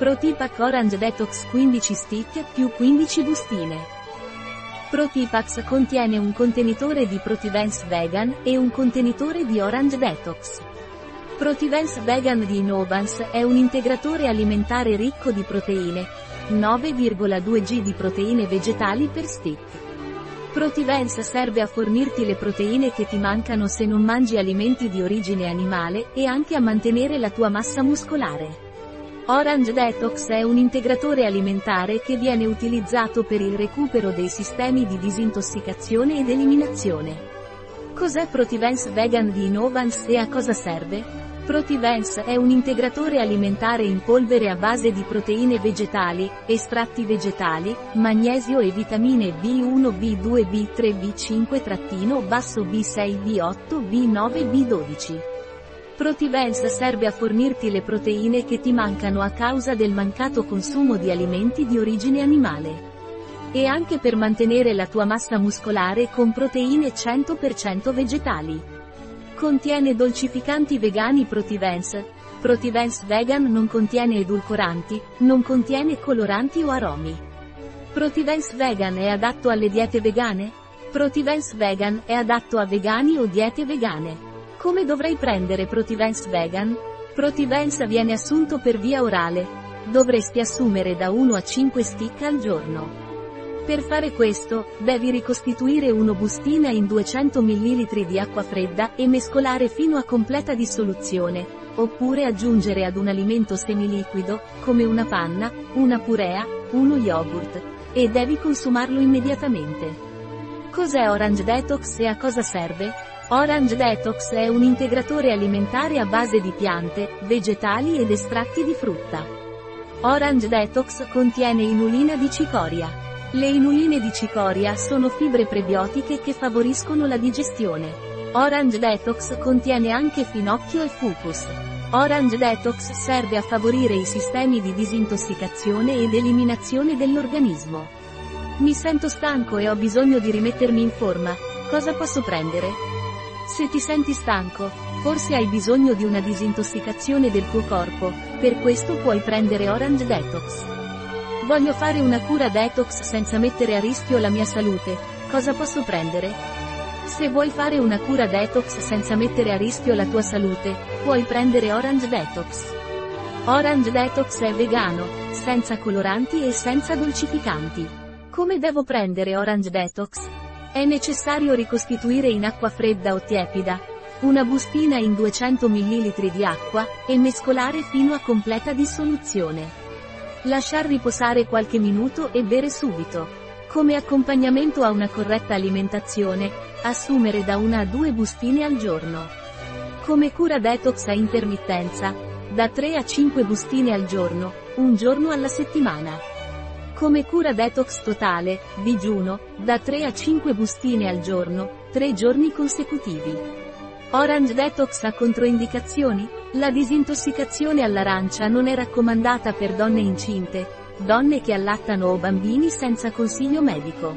Protipac Orange Detox 15 stick più 15 bustine. Protipax contiene un contenitore di Protivens Vegan e un contenitore di Orange Detox. Protivens Vegan di Innovans è un integratore alimentare ricco di proteine, 9,2 g di proteine vegetali per stick. Protivens serve a fornirti le proteine che ti mancano se non mangi alimenti di origine animale e anche a mantenere la tua massa muscolare. Orange Detox è un integratore alimentare che viene utilizzato per il recupero dei sistemi di disintossicazione ed eliminazione. Cos'è Protivens Vegan di Innovans e a cosa serve? Protivens è un integratore alimentare in polvere a base di proteine vegetali, estratti vegetali, magnesio e vitamine B1, B2, B3, B5-B6, B6, B8, B9, B12. Protivens serve a fornirti le proteine che ti mancano a causa del mancato consumo di alimenti di origine animale. E anche per mantenere la tua massa muscolare con proteine 100% vegetali. Contiene dolcificanti vegani Protivens. Protivens Vegan non contiene edulcoranti, non contiene coloranti o aromi. Protivens Vegan è adatto alle diete vegane? Protivens Vegan è adatto a vegani o diete vegane. Come dovrei prendere Protivens Vegan? Protivens viene assunto per via orale. Dovresti assumere da 1 a 5 stick al giorno. Per fare questo, devi ricostituire uno bustina in 200 ml di acqua fredda e mescolare fino a completa dissoluzione, oppure aggiungere ad un alimento semiliquido, come una panna, una purea, uno yogurt, e devi consumarlo immediatamente. Cos'è Orange Detox e a cosa serve? Orange Detox è un integratore alimentare a base di piante, vegetali ed estratti di frutta. Orange Detox contiene inulina di cicoria. Le inuline di cicoria sono fibre prebiotiche che favoriscono la digestione. Orange Detox contiene anche finocchio e fucus. Orange Detox serve a favorire i sistemi di disintossicazione ed eliminazione dell'organismo. Mi sento stanco e ho bisogno di rimettermi in forma. Cosa posso prendere? Se ti senti stanco, forse hai bisogno di una disintossicazione del tuo corpo, per questo puoi prendere Orange Detox. Voglio fare una cura detox senza mettere a rischio la mia salute, cosa posso prendere? Se vuoi fare una cura detox senza mettere a rischio la tua salute, puoi prendere Orange Detox. Orange Detox è vegano, senza coloranti e senza dolcificanti. Come devo prendere Orange Detox? È necessario ricostituire in acqua fredda o tiepida, una bustina in 200 ml di acqua, e mescolare fino a completa dissoluzione. Lasciar riposare qualche minuto e bere subito. Come accompagnamento a una corretta alimentazione, assumere da una a due bustine al giorno. Come cura detox a intermittenza, da 3 a 5 bustine al giorno, un giorno alla settimana. Come cura detox totale, digiuno, da 3 a 5 bustine al giorno, 3 giorni consecutivi. Orange Detox ha controindicazioni? La disintossicazione all'arancia non è raccomandata per donne incinte, donne che allattano o bambini senza consiglio medico.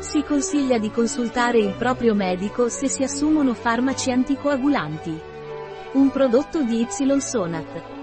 Si consiglia di consultare il proprio medico se si assumono farmaci anticoagulanti. Un prodotto di Y Sonat.